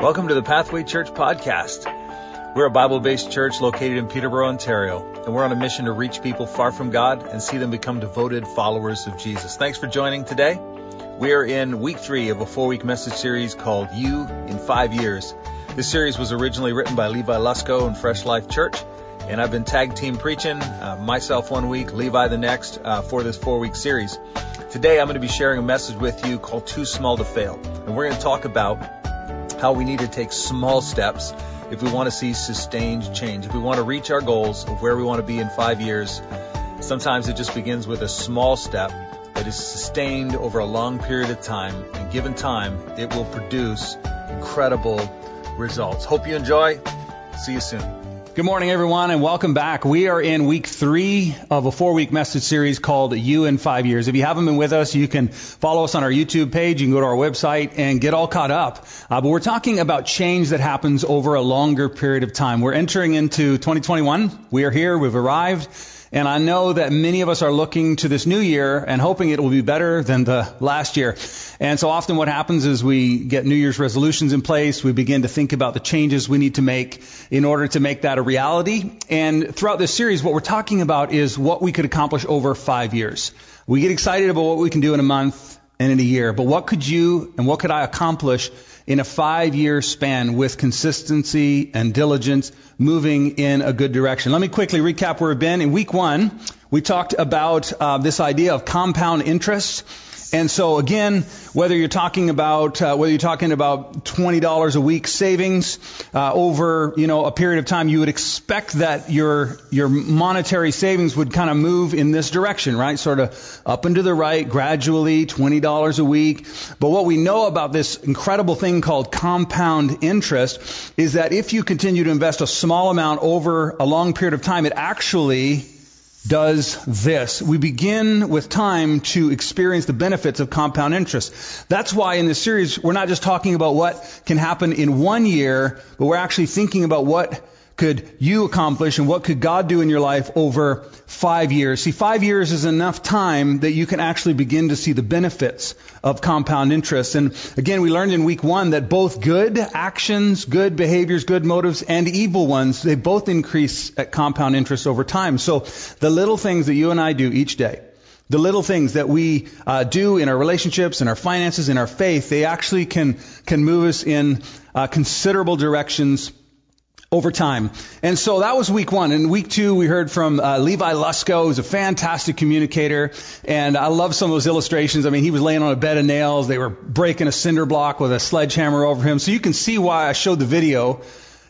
Welcome to the Pathway Church podcast. We're a Bible based church located in Peterborough, Ontario, and we're on a mission to reach people far from God and see them become devoted followers of Jesus. Thanks for joining today. We are in week three of a four week message series called You in Five Years. This series was originally written by Levi Lusko and Fresh Life Church, and I've been tag team preaching, uh, myself one week, Levi the next, uh, for this four week series. Today I'm going to be sharing a message with you called Too Small to Fail, and we're going to talk about how we need to take small steps if we want to see sustained change. If we want to reach our goals of where we want to be in five years, sometimes it just begins with a small step that is sustained over a long period of time. And given time, it will produce incredible results. Hope you enjoy. See you soon. Good morning, everyone, and welcome back. We are in week three of a four week message series called You in Five Years. If you haven't been with us, you can follow us on our YouTube page. You can go to our website and get all caught up. Uh, but we're talking about change that happens over a longer period of time. We're entering into 2021. We are here. We've arrived. And I know that many of us are looking to this new year and hoping it will be better than the last year. And so often what happens is we get New Year's resolutions in place. We begin to think about the changes we need to make in order to make that a reality. And throughout this series, what we're talking about is what we could accomplish over five years. We get excited about what we can do in a month and in a year, but what could you and what could I accomplish in a five year span with consistency and diligence moving in a good direction. Let me quickly recap where we've been. In week one, we talked about uh, this idea of compound interest. And so again, whether you're talking about uh, whether you're talking about twenty dollars a week savings uh, over you know a period of time, you would expect that your your monetary savings would kind of move in this direction, right? Sort of up and to the right, gradually, twenty dollars a week. But what we know about this incredible thing called compound interest is that if you continue to invest a small amount over a long period of time, it actually does this. We begin with time to experience the benefits of compound interest. That's why in this series, we're not just talking about what can happen in one year, but we're actually thinking about what could you accomplish and what could God do in your life over five years? See, five years is enough time that you can actually begin to see the benefits of compound interest. And again, we learned in week one that both good actions, good behaviors, good motives, and evil ones, they both increase at compound interest over time. So the little things that you and I do each day, the little things that we uh, do in our relationships, in our finances, in our faith, they actually can can move us in uh, considerable directions over time. And so that was week one. In week two, we heard from uh, Levi Lusko, who's a fantastic communicator. And I love some of those illustrations. I mean, he was laying on a bed of nails. They were breaking a cinder block with a sledgehammer over him. So you can see why I showed the video.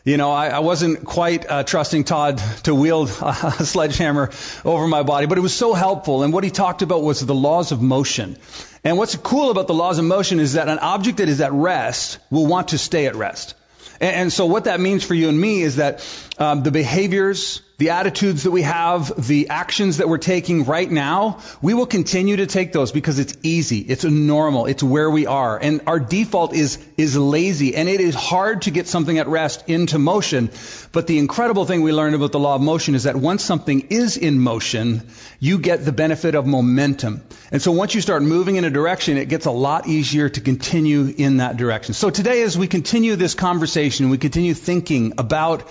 You know, I, I wasn't quite uh, trusting Todd to wield a sledgehammer over my body, but it was so helpful. And what he talked about was the laws of motion. And what's cool about the laws of motion is that an object that is at rest will want to stay at rest. And, so what that means for you and me is that um, the behaviors, the attitudes that we have, the actions that we're taking right now, we will continue to take those because it's easy, it's normal, it's where we are. And our default is, is lazy. And it is hard to get something at rest into motion. But the incredible thing we learned about the law of motion is that once something is in motion, you get the benefit of momentum. And so once you start moving in a direction, it gets a lot easier to continue in that direction. So today as we continue this conversation, we continue thinking about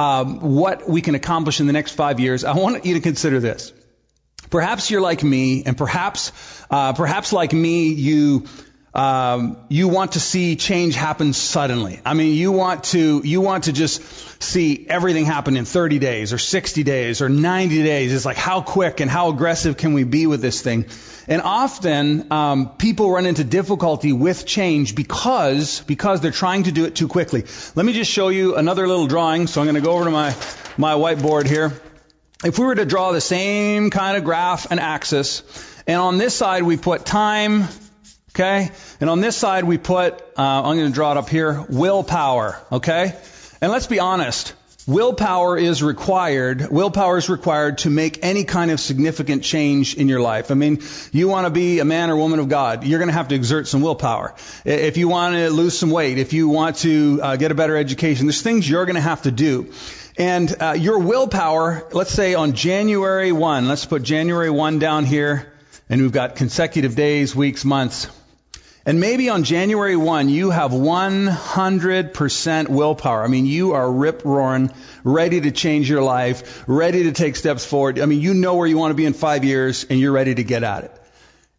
um, what we can accomplish in the next five years, I want you to consider this. Perhaps you're like me, and perhaps, uh, perhaps like me, you um, you want to see change happen suddenly. I mean, you want to you want to just see everything happen in 30 days or 60 days or 90 days. It's like how quick and how aggressive can we be with this thing? And often um, people run into difficulty with change because because they're trying to do it too quickly. Let me just show you another little drawing. So I'm going to go over to my my whiteboard here. If we were to draw the same kind of graph and axis, and on this side we put time Okay? And on this side we put, uh, I'm going to draw it up here, willpower. Okay? And let's be honest. Willpower is required. Willpower is required to make any kind of significant change in your life. I mean, you want to be a man or woman of God, you're going to have to exert some willpower. If you want to lose some weight, if you want to uh, get a better education, there's things you're going to have to do. And uh, your willpower, let's say on January 1, let's put January 1 down here, and we've got consecutive days, weeks, months. And maybe on January 1, you have 100% willpower. I mean, you are rip roaring, ready to change your life, ready to take steps forward. I mean, you know where you want to be in five years and you're ready to get at it.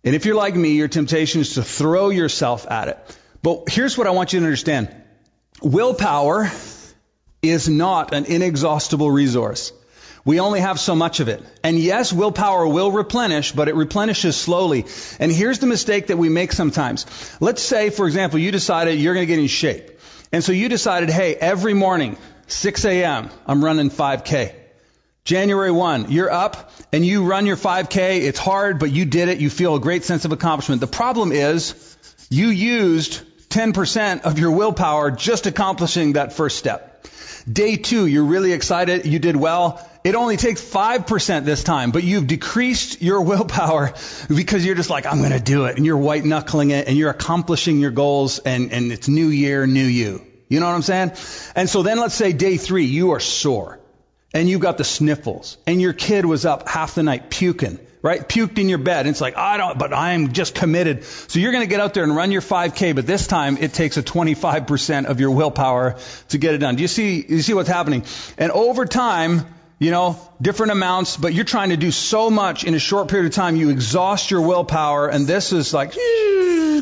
And if you're like me, your temptation is to throw yourself at it. But here's what I want you to understand. Willpower is not an inexhaustible resource. We only have so much of it. And yes, willpower will replenish, but it replenishes slowly. And here's the mistake that we make sometimes. Let's say, for example, you decided you're going to get in shape. And so you decided, hey, every morning, 6 a.m., I'm running 5K. January 1, you're up and you run your 5K. It's hard, but you did it. You feel a great sense of accomplishment. The problem is you used 10% of your willpower just accomplishing that first step. Day two, you're really excited. You did well. It only takes 5% this time, but you've decreased your willpower because you're just like, I'm going to do it. And you're white knuckling it and you're accomplishing your goals and, and it's new year, new you. You know what I'm saying? And so then let's say day three, you are sore and you got the sniffles and your kid was up half the night puking right? Puked in your bed. It's like, I don't, but I'm just committed. So you're going to get out there and run your 5K, but this time it takes a 25% of your willpower to get it done. Do you see, you see what's happening? And over time, you know, different amounts, but you're trying to do so much in a short period of time, you exhaust your willpower, and this is like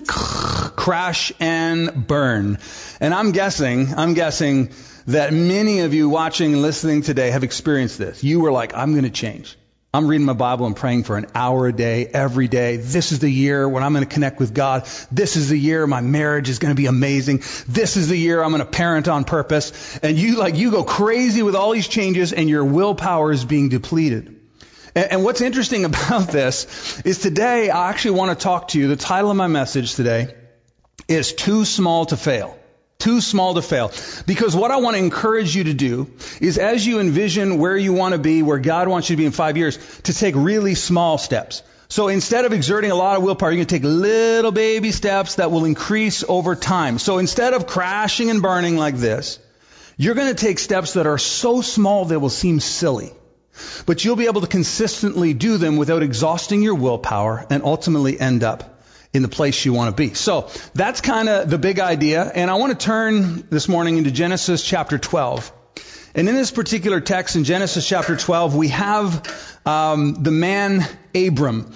crash and burn. And I'm guessing, I'm guessing that many of you watching and listening today have experienced this. You were like, I'm going to change. I'm reading my Bible and praying for an hour a day, every day. This is the year when I'm going to connect with God. This is the year my marriage is going to be amazing. This is the year I'm going to parent on purpose. And you like, you go crazy with all these changes and your willpower is being depleted. And, and what's interesting about this is today I actually want to talk to you. The title of my message today is Too Small to Fail. Too small to fail. Because what I want to encourage you to do is as you envision where you want to be, where God wants you to be in five years, to take really small steps. So instead of exerting a lot of willpower, you're going to take little baby steps that will increase over time. So instead of crashing and burning like this, you're going to take steps that are so small they will seem silly. But you'll be able to consistently do them without exhausting your willpower and ultimately end up in the place you want to be. So that's kind of the big idea. And I want to turn this morning into Genesis chapter 12. And in this particular text in Genesis chapter 12, we have um, the man Abram.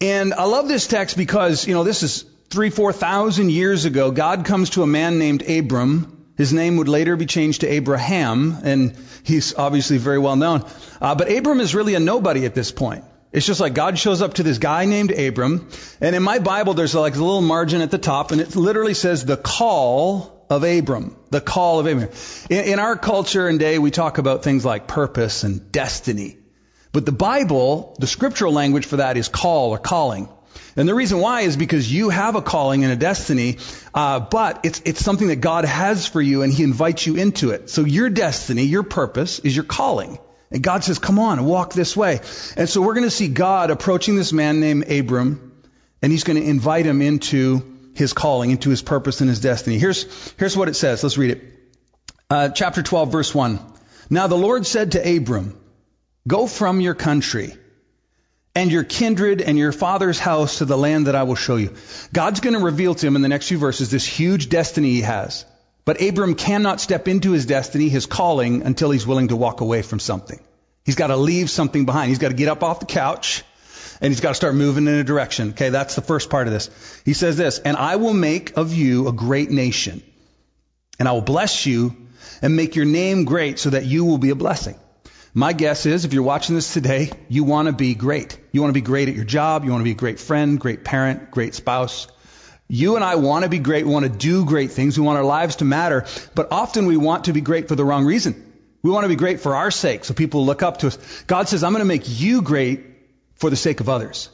And I love this text because, you know, this is three, four thousand years ago. God comes to a man named Abram. His name would later be changed to Abraham, and he's obviously very well known. Uh, but Abram is really a nobody at this point. It's just like God shows up to this guy named Abram, and in my Bible there's like a little margin at the top, and it literally says the call of Abram. The call of Abram. In, in our culture and day, we talk about things like purpose and destiny. But the Bible, the scriptural language for that is call or calling. And the reason why is because you have a calling and a destiny, uh, but it's it's something that God has for you, and He invites you into it. So your destiny, your purpose, is your calling. And God says, come on, walk this way. And so we're going to see God approaching this man named Abram, and he's going to invite him into his calling, into his purpose and his destiny. Here's, here's what it says. Let's read it. Uh, chapter 12, verse 1. Now the Lord said to Abram, Go from your country and your kindred and your father's house to the land that I will show you. God's going to reveal to him in the next few verses this huge destiny he has. But Abram cannot step into his destiny, his calling, until he's willing to walk away from something. He's got to leave something behind. He's got to get up off the couch and he's got to start moving in a direction. Okay, that's the first part of this. He says this, and I will make of you a great nation, and I will bless you and make your name great so that you will be a blessing. My guess is if you're watching this today, you want to be great. You want to be great at your job. You want to be a great friend, great parent, great spouse. You and I want to be great. We want to do great things. We want our lives to matter. But often we want to be great for the wrong reason. We want to be great for our sake, so people look up to us. God says, I'm going to make you great for the sake of others.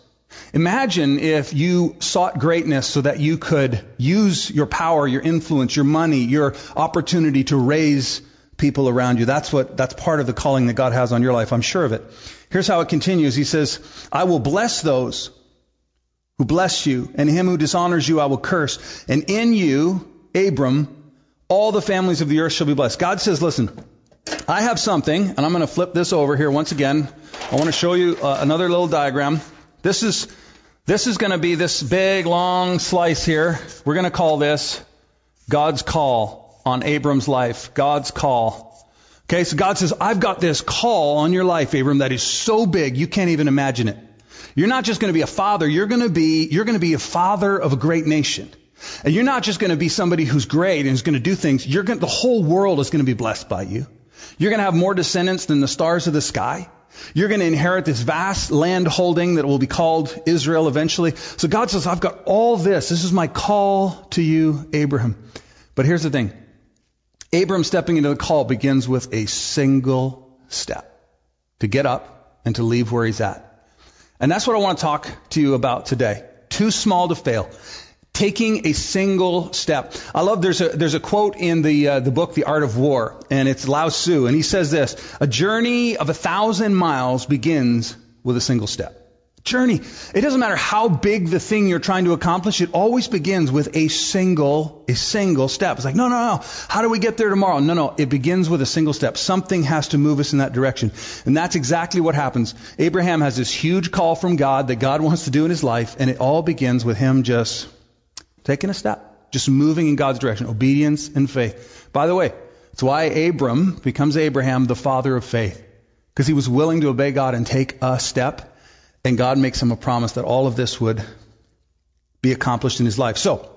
Imagine if you sought greatness so that you could use your power, your influence, your money, your opportunity to raise people around you. That's what, that's part of the calling that God has on your life. I'm sure of it. Here's how it continues. He says, I will bless those who bless you, and him who dishonors you I will curse. And in you, Abram, all the families of the earth shall be blessed. God says, listen, I have something, and I'm going to flip this over here once again. I want to show you uh, another little diagram. This is This is going to be this big, long slice here. We're going to call this God's call on Abram's life. God's call. Okay, so God says, I've got this call on your life, Abram, that is so big you can't even imagine it. You're not just going to be a father, you're going to be, you're going to be a father of a great nation. And you're not just going to be somebody who's great and is going to do things. You're going, the whole world is going to be blessed by you. You're going to have more descendants than the stars of the sky. You're going to inherit this vast land holding that will be called Israel eventually. So God says, I've got all this. This is my call to you, Abraham. But here's the thing. Abram stepping into the call begins with a single step to get up and to leave where he's at. And that's what I want to talk to you about today. Too small to fail. Taking a single step. I love there's a there's a quote in the uh, the book The Art of War, and it's Lao Tzu, and he says this: "A journey of a thousand miles begins with a single step." Journey. It doesn't matter how big the thing you're trying to accomplish, it always begins with a single, a single step. It's like, no, no, no. How do we get there tomorrow? No, no. It begins with a single step. Something has to move us in that direction. And that's exactly what happens. Abraham has this huge call from God that God wants to do in his life, and it all begins with him just taking a step, just moving in God's direction, obedience and faith. By the way, it's why Abram becomes Abraham, the father of faith. Because he was willing to obey God and take a step and God makes him a promise that all of this would be accomplished in his life. So,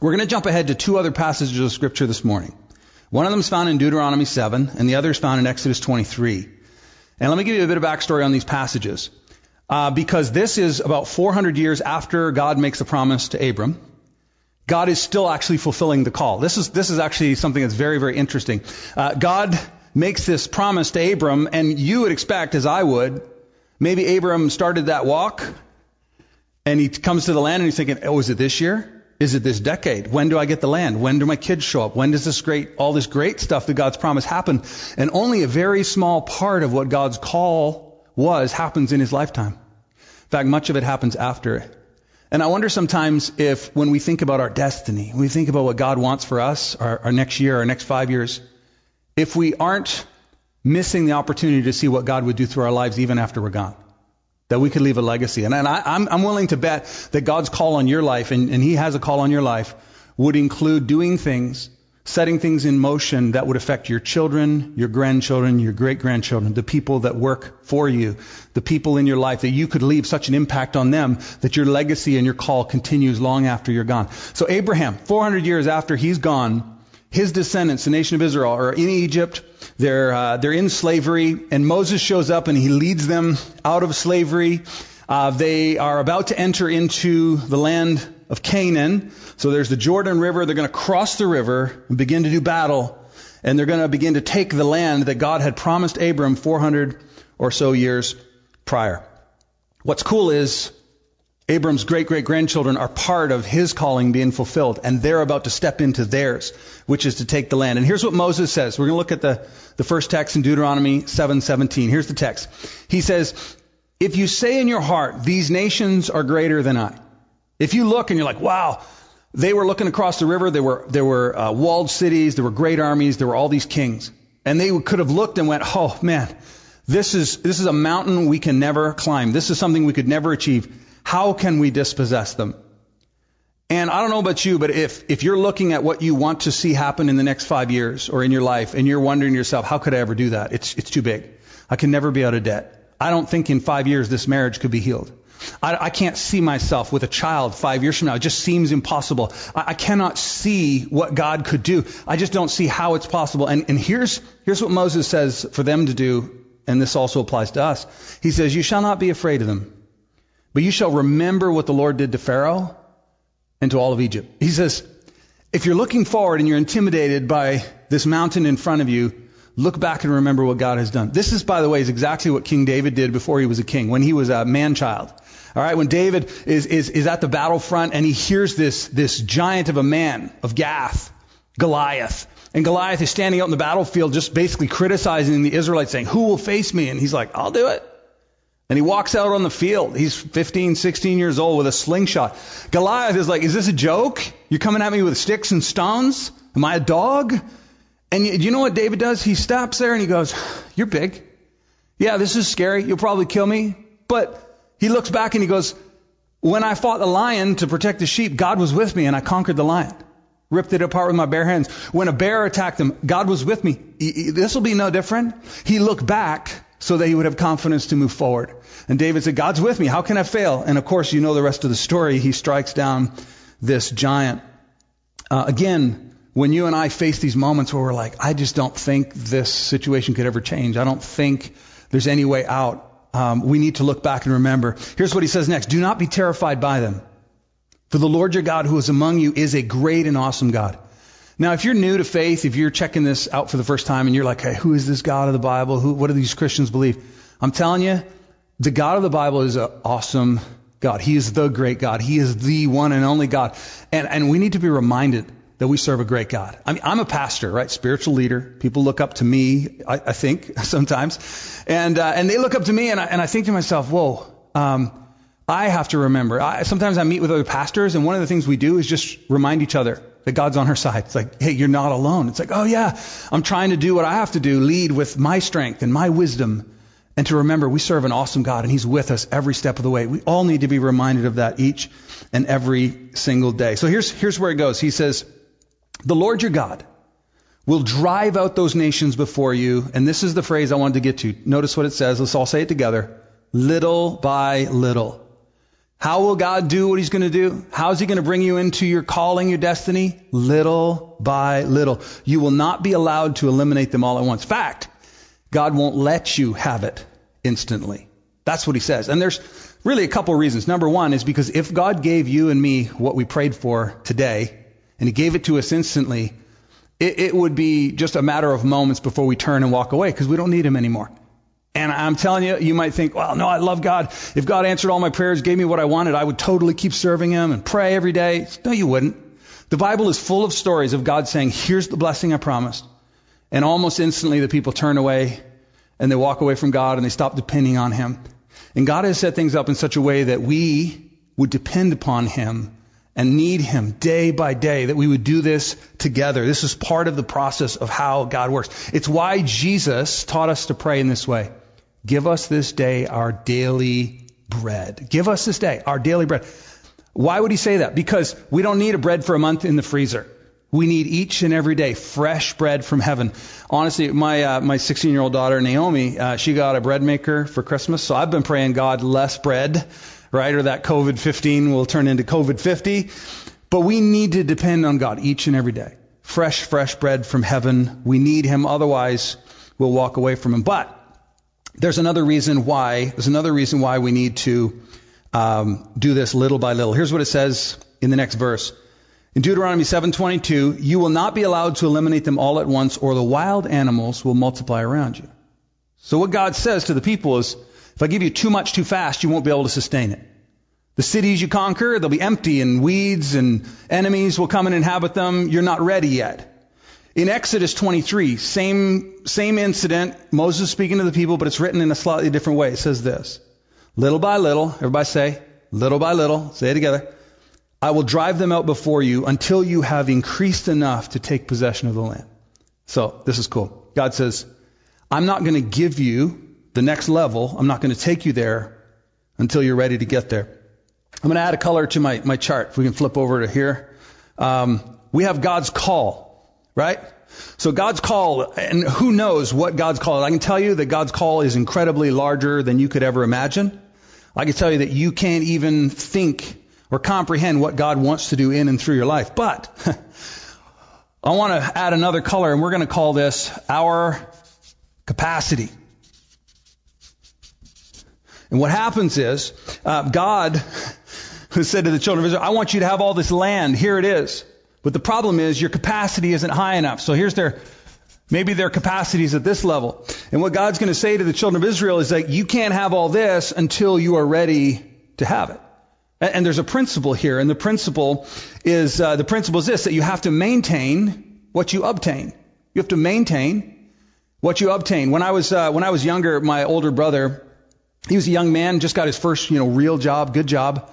we're going to jump ahead to two other passages of scripture this morning. One of them is found in Deuteronomy 7, and the other is found in Exodus 23. And let me give you a bit of backstory on these passages. Uh, because this is about 400 years after God makes a promise to Abram. God is still actually fulfilling the call. This is, this is actually something that's very, very interesting. Uh, God makes this promise to Abram, and you would expect, as I would, Maybe Abram started that walk and he comes to the land and he's thinking, oh, is it this year? Is it this decade? When do I get the land? When do my kids show up? When does this great, all this great stuff that God's promised happen? And only a very small part of what God's call was happens in his lifetime. In fact, much of it happens after it. And I wonder sometimes if when we think about our destiny, when we think about what God wants for us, our, our next year, our next five years, if we aren't missing the opportunity to see what God would do through our lives even after we're gone. That we could leave a legacy. And, and I, am willing to bet that God's call on your life, and, and He has a call on your life, would include doing things, setting things in motion that would affect your children, your grandchildren, your great grandchildren, the people that work for you, the people in your life, that you could leave such an impact on them that your legacy and your call continues long after you're gone. So Abraham, 400 years after he's gone, his descendants, the nation of Israel, are in Egypt. They're, uh, they're in slavery, and Moses shows up and he leads them out of slavery. Uh, they are about to enter into the land of Canaan. So there's the Jordan River. They're going to cross the river and begin to do battle. And they're going to begin to take the land that God had promised Abram 400 or so years prior. What's cool is Abram's great great grandchildren are part of his calling being fulfilled, and they're about to step into theirs, which is to take the land. And here's what Moses says. We're going to look at the, the first text in Deuteronomy 7:17. Here's the text. He says, "If you say in your heart, these nations are greater than I." If you look and you're like, "Wow, they were looking across the river. There were there were uh, walled cities. There were great armies. There were all these kings, and they could have looked and went, "Oh man, this is this is a mountain we can never climb. This is something we could never achieve." How can we dispossess them? And I don't know about you, but if, if you're looking at what you want to see happen in the next five years or in your life and you're wondering yourself, how could I ever do that? It's, it's too big. I can never be out of debt. I don't think in five years this marriage could be healed. I, I can't see myself with a child five years from now. It just seems impossible. I, I cannot see what God could do. I just don't see how it's possible. And, and here's, here's what Moses says for them to do, and this also applies to us. He says, You shall not be afraid of them. But you shall remember what the Lord did to Pharaoh and to all of Egypt. He says, if you're looking forward and you're intimidated by this mountain in front of you, look back and remember what God has done. This is, by the way, is exactly what King David did before he was a king, when he was a man child. All right, when David is, is, is at the battlefront and he hears this, this giant of a man of Gath, Goliath. And Goliath is standing out in the battlefield just basically criticizing the Israelites, saying, Who will face me? And he's like, I'll do it. And he walks out on the field. He's 15, 16 years old with a slingshot. Goliath is like, is this a joke? You're coming at me with sticks and stones? Am I a dog? And you, you know what David does? He stops there and he goes, you're big. Yeah, this is scary. You'll probably kill me. But he looks back and he goes, When I fought the lion to protect the sheep, God was with me and I conquered the lion. Ripped it apart with my bare hands. When a bear attacked him, God was with me. This will be no different. He looked back so that he would have confidence to move forward. And David said, God's with me. How can I fail? And of course, you know the rest of the story. He strikes down this giant. Uh, again, when you and I face these moments where we're like, I just don't think this situation could ever change. I don't think there's any way out. Um, we need to look back and remember. Here's what he says next. Do not be terrified by them. For the Lord your God who is among you is a great and awesome God. Now, if you're new to faith, if you're checking this out for the first time and you're like, hey, who is this God of the Bible? Who, what do these Christians believe? I'm telling you, the God of the Bible is an awesome God. He is the great God. He is the one and only God. And, and we need to be reminded that we serve a great God. I mean, I'm a pastor, right? Spiritual leader. People look up to me, I, I think, sometimes. And, uh, and they look up to me and I, and I think to myself, whoa, um, I have to remember. I, sometimes I meet with other pastors and one of the things we do is just remind each other that God's on her side. It's like, hey, you're not alone. It's like, oh yeah, I'm trying to do what I have to do, lead with my strength and my wisdom. And to remember, we serve an awesome God and He's with us every step of the way. We all need to be reminded of that each and every single day. So here's, here's where it goes. He says, the Lord your God will drive out those nations before you. And this is the phrase I wanted to get to. Notice what it says. Let's all say it together. Little by little. How will God do what He's going to do? How is He going to bring you into your calling, your destiny? Little by little. You will not be allowed to eliminate them all at once. Fact, God won't let you have it instantly. That's what He says. And there's really a couple of reasons. Number one is because if God gave you and me what we prayed for today, and He gave it to us instantly, it, it would be just a matter of moments before we turn and walk away because we don't need Him anymore. And I'm telling you, you might think, well, no, I love God. If God answered all my prayers, gave me what I wanted, I would totally keep serving Him and pray every day. No, you wouldn't. The Bible is full of stories of God saying, here's the blessing I promised. And almost instantly the people turn away and they walk away from God and they stop depending on Him. And God has set things up in such a way that we would depend upon Him and need Him day by day, that we would do this together. This is part of the process of how God works. It's why Jesus taught us to pray in this way. Give us this day our daily bread. Give us this day our daily bread. Why would he say that? Because we don't need a bread for a month in the freezer. We need each and every day fresh bread from heaven. Honestly, my uh, my 16 year old daughter Naomi, uh, she got a bread maker for Christmas, so I've been praying God less bread, right? Or that COVID 15 will turn into COVID 50. But we need to depend on God each and every day. Fresh, fresh bread from heaven. We need Him, otherwise we'll walk away from Him. But there's another reason why. There's another reason why we need to um, do this little by little. Here's what it says in the next verse. In Deuteronomy 7:22, you will not be allowed to eliminate them all at once, or the wild animals will multiply around you. So what God says to the people is, if I give you too much too fast, you won't be able to sustain it. The cities you conquer, they'll be empty, and weeds and enemies will come and inhabit them. You're not ready yet. In Exodus 23, same, same incident, Moses speaking to the people, but it's written in a slightly different way. It says this. Little by little, everybody say, little by little, say it together. I will drive them out before you until you have increased enough to take possession of the land. So, this is cool. God says, I'm not going to give you the next level. I'm not going to take you there until you're ready to get there. I'm going to add a color to my, my chart. If we can flip over to here. Um, we have God's call right? So God's call, and who knows what God's call is. I can tell you that God's call is incredibly larger than you could ever imagine. I can tell you that you can't even think or comprehend what God wants to do in and through your life. But I want to add another color, and we're going to call this our capacity. And what happens is, uh, God said to the children of Israel, I want you to have all this land. Here it is. But the problem is your capacity isn't high enough. So here's their, maybe their capacity is at this level. And what God's going to say to the children of Israel is that you can't have all this until you are ready to have it. And there's a principle here, and the principle is uh, the principle is this: that you have to maintain what you obtain. You have to maintain what you obtain. When I was uh, when I was younger, my older brother, he was a young man, just got his first you know real job, good job,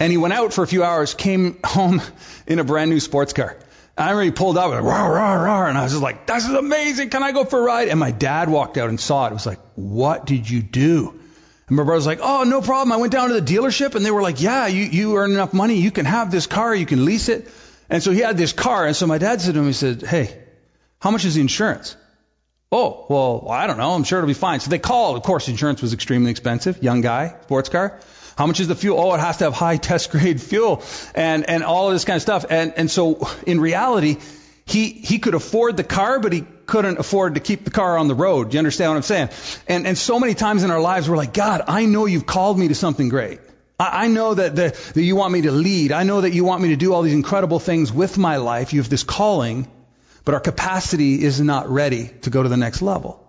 and he went out for a few hours, came home in a brand new sports car. I remember he pulled up and rah, rah, rah, and I was just like, this is amazing. Can I go for a ride? And my dad walked out and saw it. It was like, what did you do? And my brother's like, oh, no problem. I went down to the dealership and they were like, yeah, you, you earn enough money. You can have this car. You can lease it. And so he had this car. And so my dad said to him, he said, hey, how much is the insurance? Oh, well, I don't know. I'm sure it'll be fine. So they called. Of course, insurance was extremely expensive. Young guy, sports car. How much is the fuel? Oh, it has to have high test grade fuel and, and all of this kind of stuff. And, and so in reality, he, he could afford the car, but he couldn't afford to keep the car on the road. Do you understand what I'm saying? And, and so many times in our lives, we're like, God, I know you've called me to something great. I, I know that, the, that you want me to lead. I know that you want me to do all these incredible things with my life. You have this calling but our capacity is not ready to go to the next level.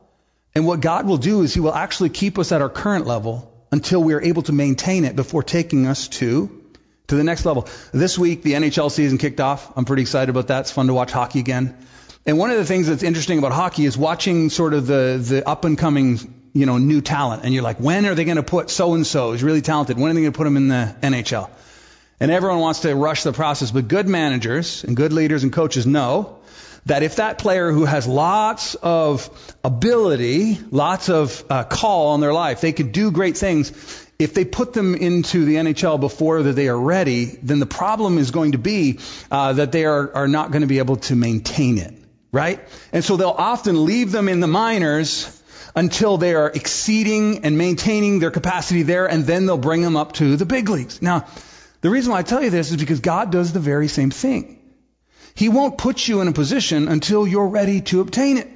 And what God will do is He will actually keep us at our current level until we are able to maintain it before taking us to to the next level. This week the NHL season kicked off. I'm pretty excited about that. It's fun to watch hockey again. And one of the things that's interesting about hockey is watching sort of the the up and coming, you know, new talent. And you're like, when are they going to put so and so who's really talented? When are they going to put him in the NHL? And everyone wants to rush the process, but good managers and good leaders and coaches know that if that player who has lots of ability, lots of uh, call on their life, they could do great things. If they put them into the NHL before that they are ready, then the problem is going to be uh, that they are, are not going to be able to maintain it, right? And so they'll often leave them in the minors until they are exceeding and maintaining their capacity there, and then they'll bring them up to the big leagues. Now, the reason why I tell you this is because God does the very same thing. He won't put you in a position until you're ready to obtain it.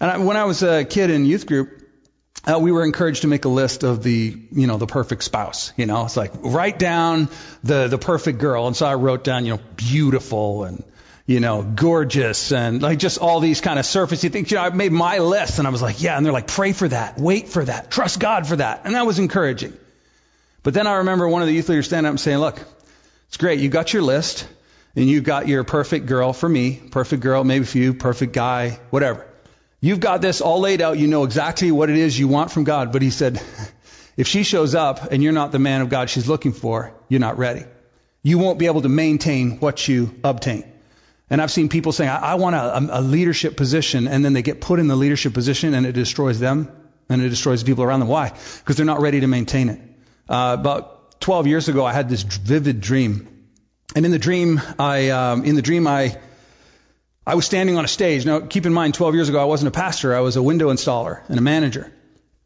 And I, when I was a kid in youth group, uh, we were encouraged to make a list of the, you know, the perfect spouse. You know, it's like write down the the perfect girl. And so I wrote down, you know, beautiful and you know, gorgeous and like just all these kind of surfacey things. You know, I made my list and I was like, yeah. And they're like, pray for that, wait for that, trust God for that. And that was encouraging. But then I remember one of the youth leaders standing up and saying, look, it's great. You got your list and you've got your perfect girl for me, perfect girl, maybe for you, perfect guy, whatever. You've got this all laid out. You know exactly what it is you want from God. But he said, if she shows up and you're not the man of God she's looking for, you're not ready. You won't be able to maintain what you obtain. And I've seen people saying, I, I want a, a leadership position, and then they get put in the leadership position and it destroys them and it destroys the people around them. Why? Because they're not ready to maintain it. Uh, about 12 years ago, I had this vivid dream and in the dream, I um, in the dream I I was standing on a stage. Now, keep in mind, 12 years ago, I wasn't a pastor. I was a window installer and a manager.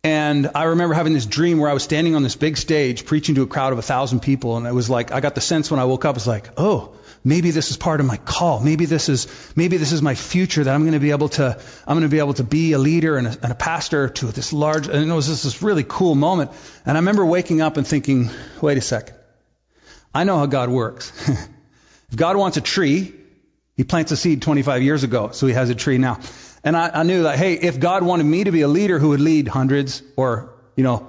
And I remember having this dream where I was standing on this big stage preaching to a crowd of a thousand people. And it was like, I got the sense when I woke up, it's like, oh, maybe this is part of my call. Maybe this is, maybe this is my future that I'm going to be able to, I'm going to be able to be a leader and a, and a pastor to this large, and it was just this really cool moment. And I remember waking up and thinking, wait a second. I know how God works. if God wants a tree, he plants a seed 25 years ago, so he has a tree now. And I, I knew that, hey, if God wanted me to be a leader who would lead hundreds or, you know,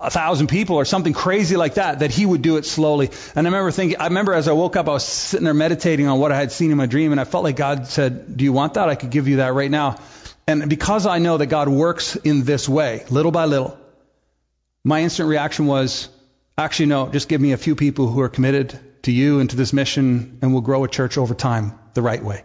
a thousand people or something crazy like that, that he would do it slowly. And I remember thinking, I remember as I woke up, I was sitting there meditating on what I had seen in my dream, and I felt like God said, Do you want that? I could give you that right now. And because I know that God works in this way, little by little, my instant reaction was, Actually, no, just give me a few people who are committed to you and to this mission, and we'll grow a church over time the right way.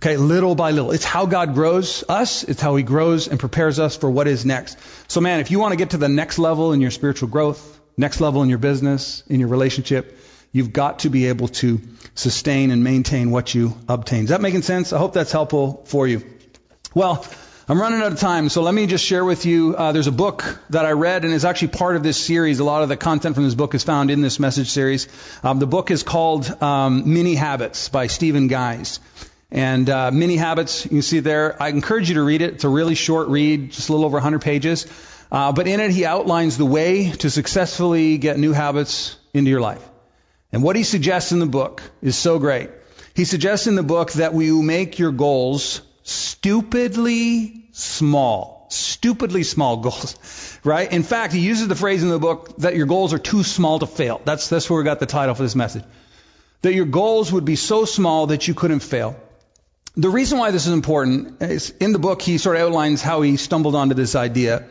Okay, little by little. It's how God grows us. It's how He grows and prepares us for what is next. So, man, if you want to get to the next level in your spiritual growth, next level in your business, in your relationship, you've got to be able to sustain and maintain what you obtain. Is that making sense? I hope that's helpful for you. Well, I'm running out of time, so let me just share with you. Uh, there's a book that I read, and is actually part of this series. A lot of the content from this book is found in this message series. Um, the book is called um, Mini Habits by Stephen Guise. And uh, Mini Habits, you can see there. I encourage you to read it. It's a really short read, just a little over 100 pages. Uh, but in it, he outlines the way to successfully get new habits into your life. And what he suggests in the book is so great. He suggests in the book that we make your goals stupidly small. Stupidly small goals, right? In fact, he uses the phrase in the book that your goals are too small to fail. That's, that's where we got the title for this message. That your goals would be so small that you couldn't fail. The reason why this is important is in the book, he sort of outlines how he stumbled onto this idea.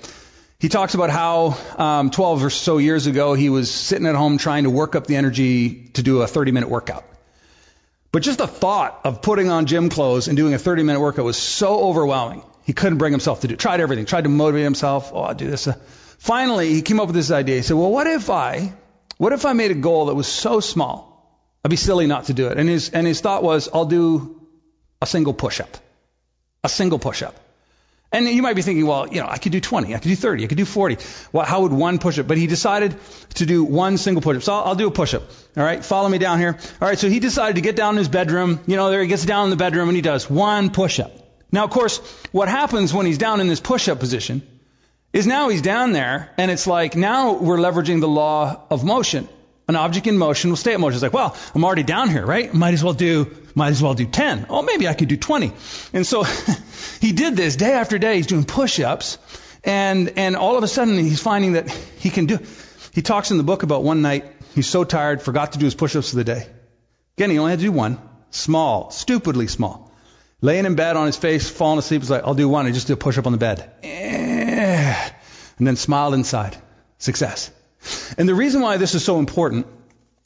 He talks about how um, 12 or so years ago he was sitting at home trying to work up the energy to do a 30 minute workout. But just the thought of putting on gym clothes and doing a 30 minute workout was so overwhelming. He couldn't bring himself to do it. Tried everything. Tried to motivate himself. Oh, I'll do this. Uh, finally, he came up with this idea. He said, well, what if I, what if I made a goal that was so small? I'd be silly not to do it. And his, and his thought was, I'll do a single push-up. A single push-up. And you might be thinking, well, you know, I could do 20, I could do 30, I could do 40. Well, how would one push-up? But he decided to do one single push-up. So I'll, I'll do a push-up. All right, follow me down here. All right, so he decided to get down in his bedroom. You know, there he gets down in the bedroom and he does one push-up. Now, of course, what happens when he's down in this push-up position is now he's down there and it's like now we're leveraging the law of motion. An object in motion will stay in motion. It's like, well, I'm already down here, right? Might as well do, might as well do 10. Oh, maybe I could do 20. And so he did this day after day. He's doing push-ups and, and all of a sudden he's finding that he can do, he talks in the book about one night, he's so tired, forgot to do his push-ups for the day. Again, he only had to do one. Small, stupidly small. Laying in bed on his face, falling asleep, he's like, I'll do one. I just do a push-up on the bed. Eh. And then smiled inside. Success. And the reason why this is so important,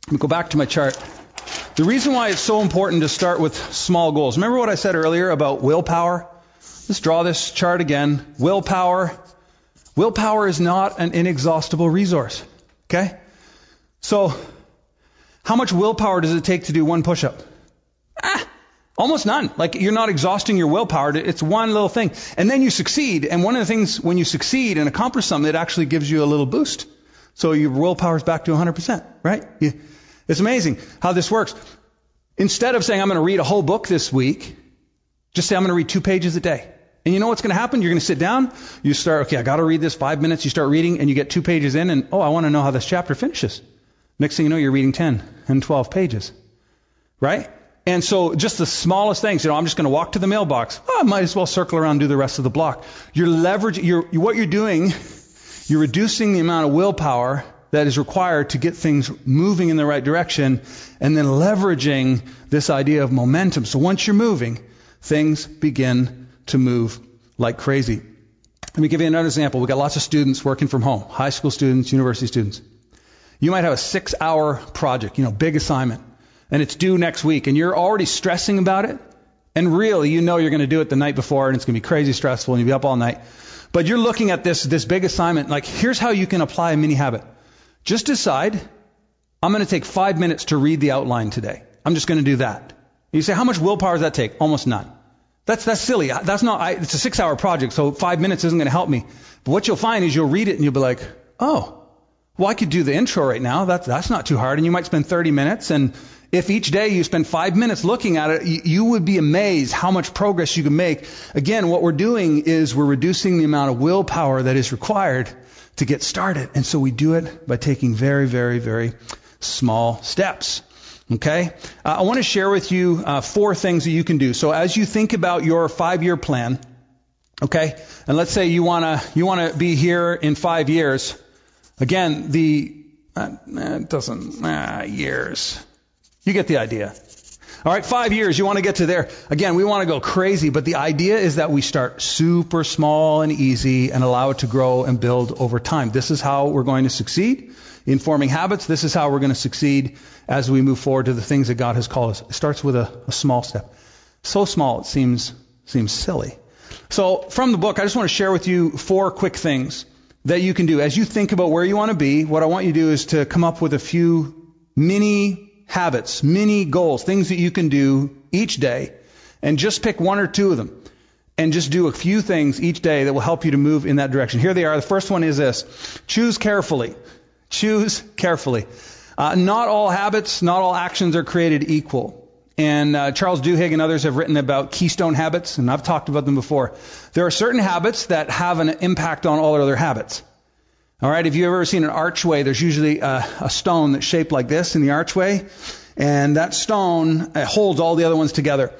let me go back to my chart. The reason why it's so important to start with small goals. Remember what I said earlier about willpower? Let's draw this chart again. Willpower. Willpower is not an inexhaustible resource. Okay? So, how much willpower does it take to do one push up? Ah, almost none. Like, you're not exhausting your willpower. It's one little thing. And then you succeed. And one of the things, when you succeed and accomplish something, it actually gives you a little boost. So your willpower is back to 100%, right? You, it's amazing how this works. Instead of saying, I'm going to read a whole book this week, just say, I'm going to read two pages a day. And you know what's going to happen? You're going to sit down, you start, okay, I got to read this five minutes, you start reading, and you get two pages in, and oh, I want to know how this chapter finishes. Next thing you know, you're reading 10 and 12 pages. Right? And so just the smallest things, you know, I'm just going to walk to the mailbox. Oh, I might as well circle around and do the rest of the block. You're leveraging, you're, what you're doing you're reducing the amount of willpower that is required to get things moving in the right direction and then leveraging this idea of momentum. So once you're moving, things begin to move like crazy. Let me give you another example. We've got lots of students working from home, high school students, university students. You might have a six hour project, you know, big assignment, and it's due next week, and you're already stressing about it. And really, you know you're going to do it the night before, and it's going to be crazy stressful, and you'll be up all night. But you're looking at this, this big assignment, like here's how you can apply a mini habit. Just decide, I'm going to take five minutes to read the outline today. I'm just going to do that. You say, how much willpower does that take? Almost none. That's, that's silly. That's not, I, it's a six hour project, so five minutes isn't going to help me. But what you'll find is you'll read it and you'll be like, oh, well, I could do the intro right now. That's, that's not too hard. And you might spend 30 minutes and if each day you spend five minutes looking at it, you would be amazed how much progress you can make. Again, what we're doing is we're reducing the amount of willpower that is required to get started. And so we do it by taking very, very, very small steps. Okay? Uh, I want to share with you uh, four things that you can do. So as you think about your five year plan, okay, and let's say you want to, you want to be here in five years. Again, the, uh, it doesn't, uh, years. You get the idea. All right, five years, you want to get to there. Again, we want to go crazy, but the idea is that we start super small and easy and allow it to grow and build over time. This is how we're going to succeed in forming habits. This is how we're going to succeed as we move forward to the things that God has called us. It starts with a, a small step. So small, it seems, seems silly. So from the book, I just want to share with you four quick things that you can do. As you think about where you want to be, what I want you to do is to come up with a few mini habits, mini goals, things that you can do each day, and just pick one or two of them. And just do a few things each day that will help you to move in that direction. Here they are. The first one is this choose carefully. Choose carefully. Uh, not all habits, not all actions are created equal. And uh, Charles Duhigg and others have written about keystone habits, and I've talked about them before. There are certain habits that have an impact on all other habits. All right, if you've ever seen an archway, there's usually a, a stone that's shaped like this in the archway, and that stone holds all the other ones together.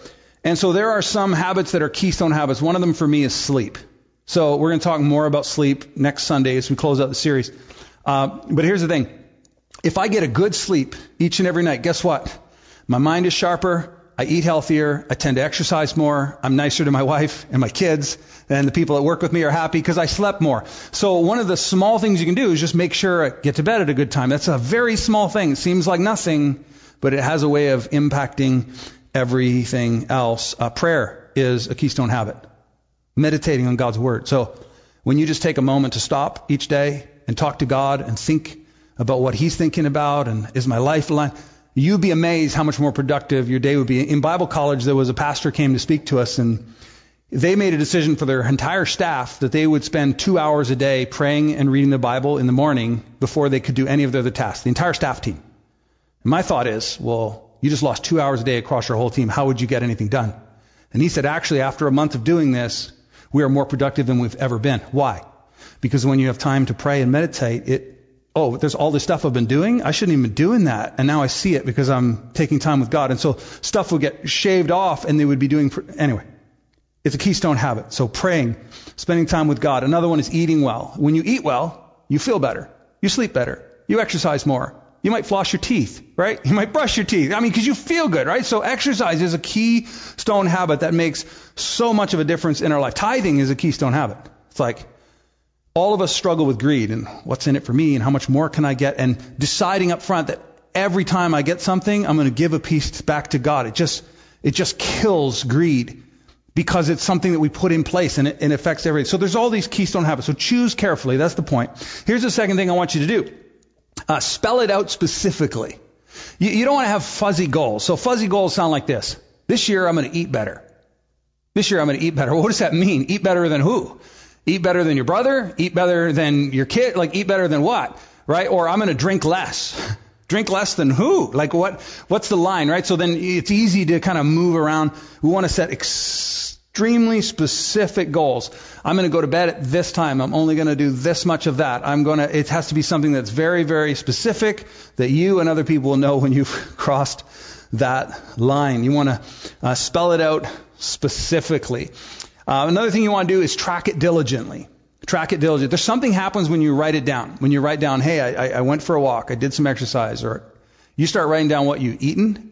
And so there are some habits that are keystone habits. One of them for me is sleep. So we're going to talk more about sleep next Sunday as we close out the series. Uh, but here's the thing. If I get a good sleep each and every night, guess what? My mind is sharper. I eat healthier. I tend to exercise more. I'm nicer to my wife and my kids. And the people that work with me are happy because I slept more. So one of the small things you can do is just make sure I get to bed at a good time. That's a very small thing. It seems like nothing, but it has a way of impacting everything else. Uh, prayer is a keystone habit. meditating on God's Word. So when you just take a moment to stop each day and talk to God and think about what He's thinking about and is my life aligned, you'd be amazed how much more productive your day would be. In Bible college, there was a pastor came to speak to us and they made a decision for their entire staff that they would spend two hours a day praying and reading the Bible in the morning before they could do any of their other tasks. The entire staff team. And my thought is, well, you just lost two hours a day across your whole team. How would you get anything done? And he said, actually, after a month of doing this, we are more productive than we've ever been. Why? Because when you have time to pray and meditate, it oh, there's all this stuff I've been doing. I shouldn't even be doing that. And now I see it because I'm taking time with God. And so stuff would get shaved off and they would be doing, anyway. It's a keystone habit. So praying, spending time with God. Another one is eating well. When you eat well, you feel better. You sleep better. You exercise more. You might floss your teeth, right? You might brush your teeth. I mean, because you feel good, right? So exercise is a keystone habit that makes so much of a difference in our life. Tithing is a keystone habit. It's like all of us struggle with greed and what's in it for me and how much more can I get and deciding up front that every time I get something, I'm going to give a piece back to God. It just, it just kills greed because it's something that we put in place and it, it affects everything. So there's all these keystone habits. So choose carefully. That's the point. Here's the second thing I want you to do. Uh, spell it out specifically. You, you don't want to have fuzzy goals. So fuzzy goals sound like this. This year I'm going to eat better. This year I'm going to eat better. What does that mean? Eat better than who? Eat better than your brother? Eat better than your kid? Like eat better than what? Right? Or I'm going to drink less. Drink less than who? Like what, what's the line, right? So then it's easy to kind of move around. We want to set extremely specific goals. I'm going to go to bed at this time. I'm only going to do this much of that. I'm going to, it has to be something that's very, very specific that you and other people will know when you've crossed that line. You want to uh, spell it out specifically. Uh, another thing you want to do is track it diligently. Track it diligently. There's something happens when you write it down. When you write down, hey, I, I went for a walk, I did some exercise, or you start writing down what you eaten.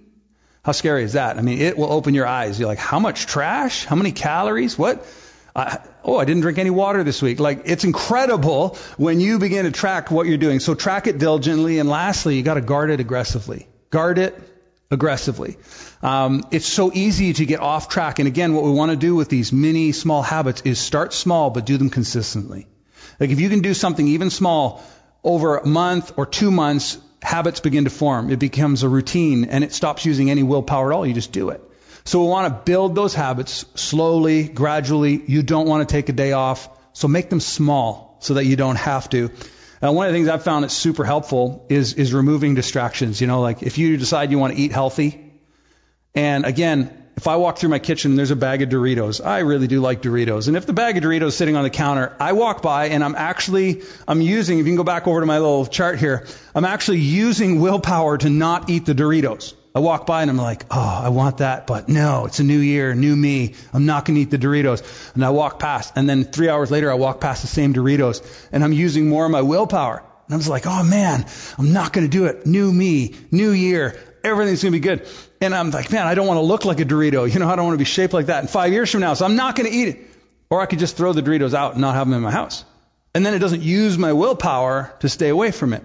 How scary is that? I mean, it will open your eyes. You're like, how much trash? How many calories? What? Oh, I didn't drink any water this week. Like, it's incredible when you begin to track what you're doing. So track it diligently. And lastly, you got to guard it aggressively. Guard it aggressively. Um, it's so easy to get off track. And again, what we want to do with these mini small habits is start small, but do them consistently. Like if you can do something even small over a month or two months, habits begin to form. It becomes a routine and it stops using any willpower at all. You just do it. So we want to build those habits slowly, gradually. You don't want to take a day off. So make them small so that you don't have to. Uh, one of the things I've found that's super helpful is is removing distractions. You know, like if you decide you want to eat healthy, and again, if I walk through my kitchen and there's a bag of Doritos, I really do like Doritos. And if the bag of Doritos is sitting on the counter, I walk by and I'm actually I'm using. If you can go back over to my little chart here, I'm actually using willpower to not eat the Doritos. I walk by and I'm like, oh, I want that, but no, it's a new year, new me. I'm not going to eat the Doritos. And I walk past, and then three hours later, I walk past the same Doritos, and I'm using more of my willpower. And I was like, oh man, I'm not going to do it. New me, new year, everything's going to be good. And I'm like, man, I don't want to look like a Dorito. You know, I don't want to be shaped like that in five years from now, so I'm not going to eat it. Or I could just throw the Doritos out and not have them in my house. And then it doesn't use my willpower to stay away from it.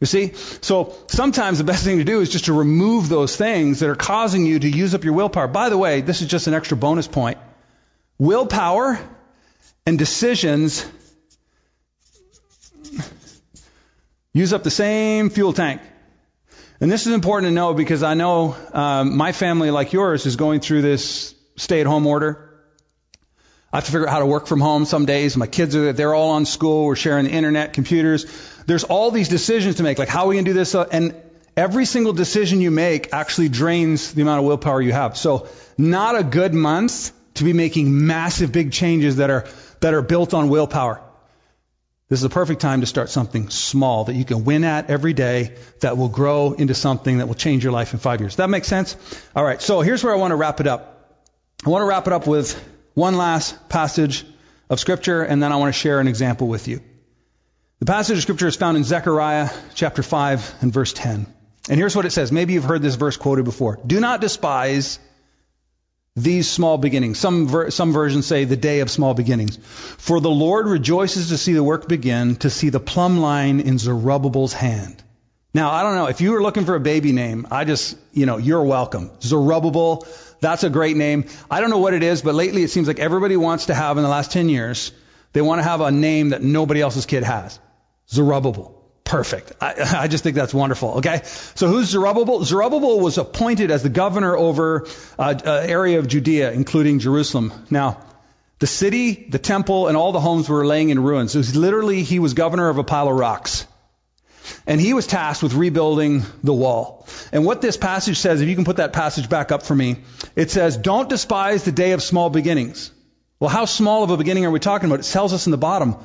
You see? So sometimes the best thing to do is just to remove those things that are causing you to use up your willpower. By the way, this is just an extra bonus point. Willpower and decisions use up the same fuel tank. And this is important to know because I know um, my family, like yours, is going through this stay at home order. I have to figure out how to work from home some days. My kids are, they're all on school. We're sharing the internet, computers there's all these decisions to make, like how are we to do this? Uh, and every single decision you make actually drains the amount of willpower you have. So not a good month to be making massive big changes that are, that are built on willpower. This is the perfect time to start something small that you can win at every day that will grow into something that will change your life in five years. That makes sense? All right. So here's where I want to wrap it up. I want to wrap it up with one last passage of scripture and then I want to share an example with you. The passage of scripture is found in Zechariah chapter 5 and verse 10. And here's what it says. Maybe you've heard this verse quoted before. Do not despise these small beginnings. Some, ver- some versions say the day of small beginnings. For the Lord rejoices to see the work begin, to see the plumb line in Zerubbabel's hand. Now, I don't know. If you were looking for a baby name, I just, you know, you're welcome. Zerubbabel, that's a great name. I don't know what it is, but lately it seems like everybody wants to have in the last 10 years, they want to have a name that nobody else's kid has. Zerubbabel. Perfect. I, I, just think that's wonderful. Okay. So who's Zerubbabel? Zerubbabel was appointed as the governor over uh, uh, area of Judea, including Jerusalem. Now, the city, the temple, and all the homes were laying in ruins. So literally, he was governor of a pile of rocks. And he was tasked with rebuilding the wall. And what this passage says, if you can put that passage back up for me, it says, Don't despise the day of small beginnings. Well, how small of a beginning are we talking about? It tells us in the bottom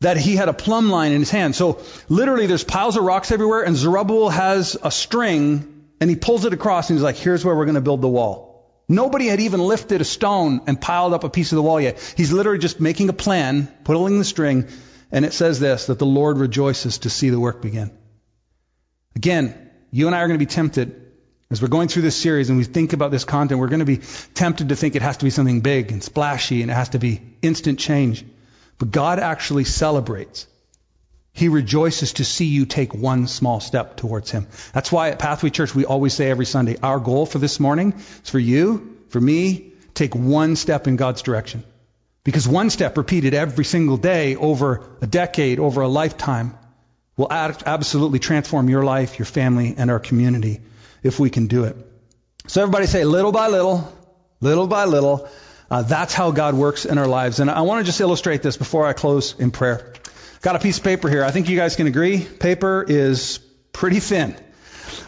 that he had a plumb line in his hand. So literally, there's piles of rocks everywhere, and Zerubbabel has a string, and he pulls it across, and he's like, Here's where we're going to build the wall. Nobody had even lifted a stone and piled up a piece of the wall yet. He's literally just making a plan, pulling the string, and it says this that the Lord rejoices to see the work begin. Again, you and I are going to be tempted as we're going through this series and we think about this content, we're going to be tempted to think it has to be something big and splashy and it has to be instant change. But God actually celebrates. He rejoices to see you take one small step towards Him. That's why at Pathway Church we always say every Sunday, our goal for this morning is for you, for me, take one step in God's direction. Because one step repeated every single day over a decade, over a lifetime, will absolutely transform your life, your family, and our community if we can do it. So everybody say, little by little, little by little. Uh, that's how God works in our lives. And I want to just illustrate this before I close in prayer. Got a piece of paper here. I think you guys can agree. Paper is pretty thin.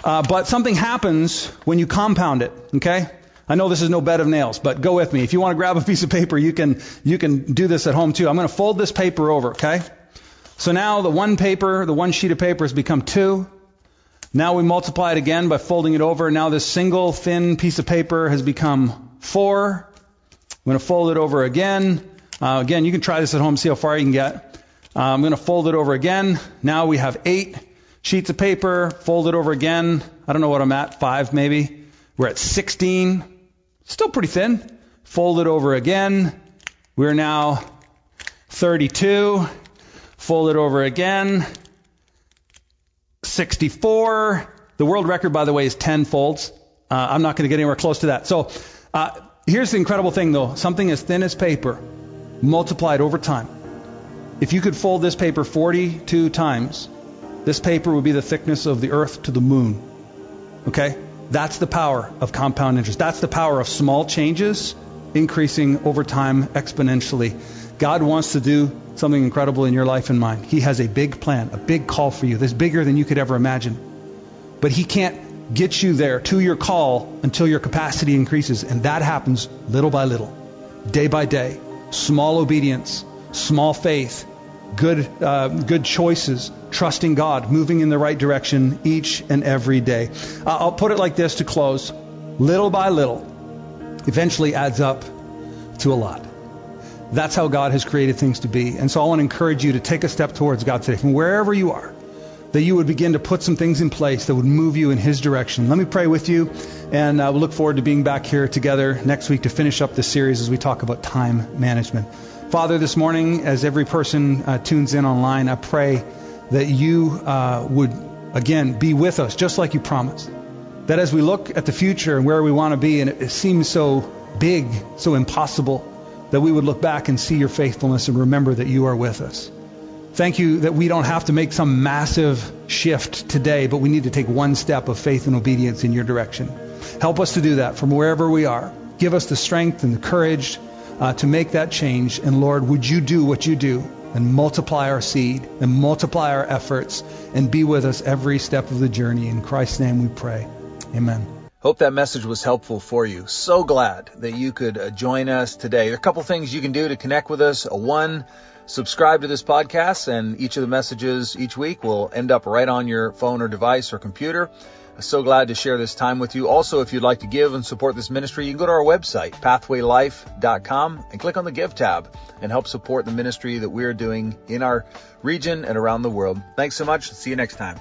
Uh, but something happens when you compound it, okay? I know this is no bed of nails, but go with me. If you want to grab a piece of paper, you can, you can do this at home too. I'm going to fold this paper over, okay? So now the one paper, the one sheet of paper has become two. Now we multiply it again by folding it over. Now this single thin piece of paper has become four. I'm going to fold it over again. Uh, again, you can try this at home, see how far you can get. Uh, I'm going to fold it over again. Now we have eight sheets of paper. Fold it over again. I don't know what I'm at, five maybe. We're at 16. Still pretty thin. Fold it over again. We're now 32. Fold it over again. 64. The world record, by the way, is 10 folds. Uh, I'm not going to get anywhere close to that. So uh, here's the incredible thing, though. Something as thin as paper, multiplied over time. If you could fold this paper 42 times, this paper would be the thickness of the earth to the moon. Okay? That's the power of compound interest. That's the power of small changes increasing over time exponentially. God wants to do something incredible in your life and mine. He has a big plan, a big call for you that's bigger than you could ever imagine. But He can't get you there to your call until your capacity increases. And that happens little by little, day by day. Small obedience, small faith, good, uh, good choices, trusting God, moving in the right direction each and every day. Uh, I'll put it like this to close. Little by little, eventually adds up to a lot. That's how God has created things to be. And so I want to encourage you to take a step towards God today, from wherever you are, that you would begin to put some things in place that would move you in His direction. Let me pray with you, and uh, we'll look forward to being back here together next week to finish up this series as we talk about time management. Father, this morning, as every person uh, tunes in online, I pray that you uh, would, again, be with us, just like you promised. That as we look at the future and where we want to be, and it, it seems so big, so impossible, that we would look back and see your faithfulness and remember that you are with us. Thank you that we don't have to make some massive shift today, but we need to take one step of faith and obedience in your direction. Help us to do that from wherever we are. Give us the strength and the courage uh, to make that change. And Lord, would you do what you do and multiply our seed and multiply our efforts and be with us every step of the journey. In Christ's name we pray. Amen. Hope that message was helpful for you. So glad that you could uh, join us today. There are a couple things you can do to connect with us. One, subscribe to this podcast and each of the messages each week will end up right on your phone or device or computer. So glad to share this time with you. Also, if you'd like to give and support this ministry, you can go to our website, pathwaylife.com, and click on the Give tab and help support the ministry that we're doing in our region and around the world. Thanks so much. See you next time.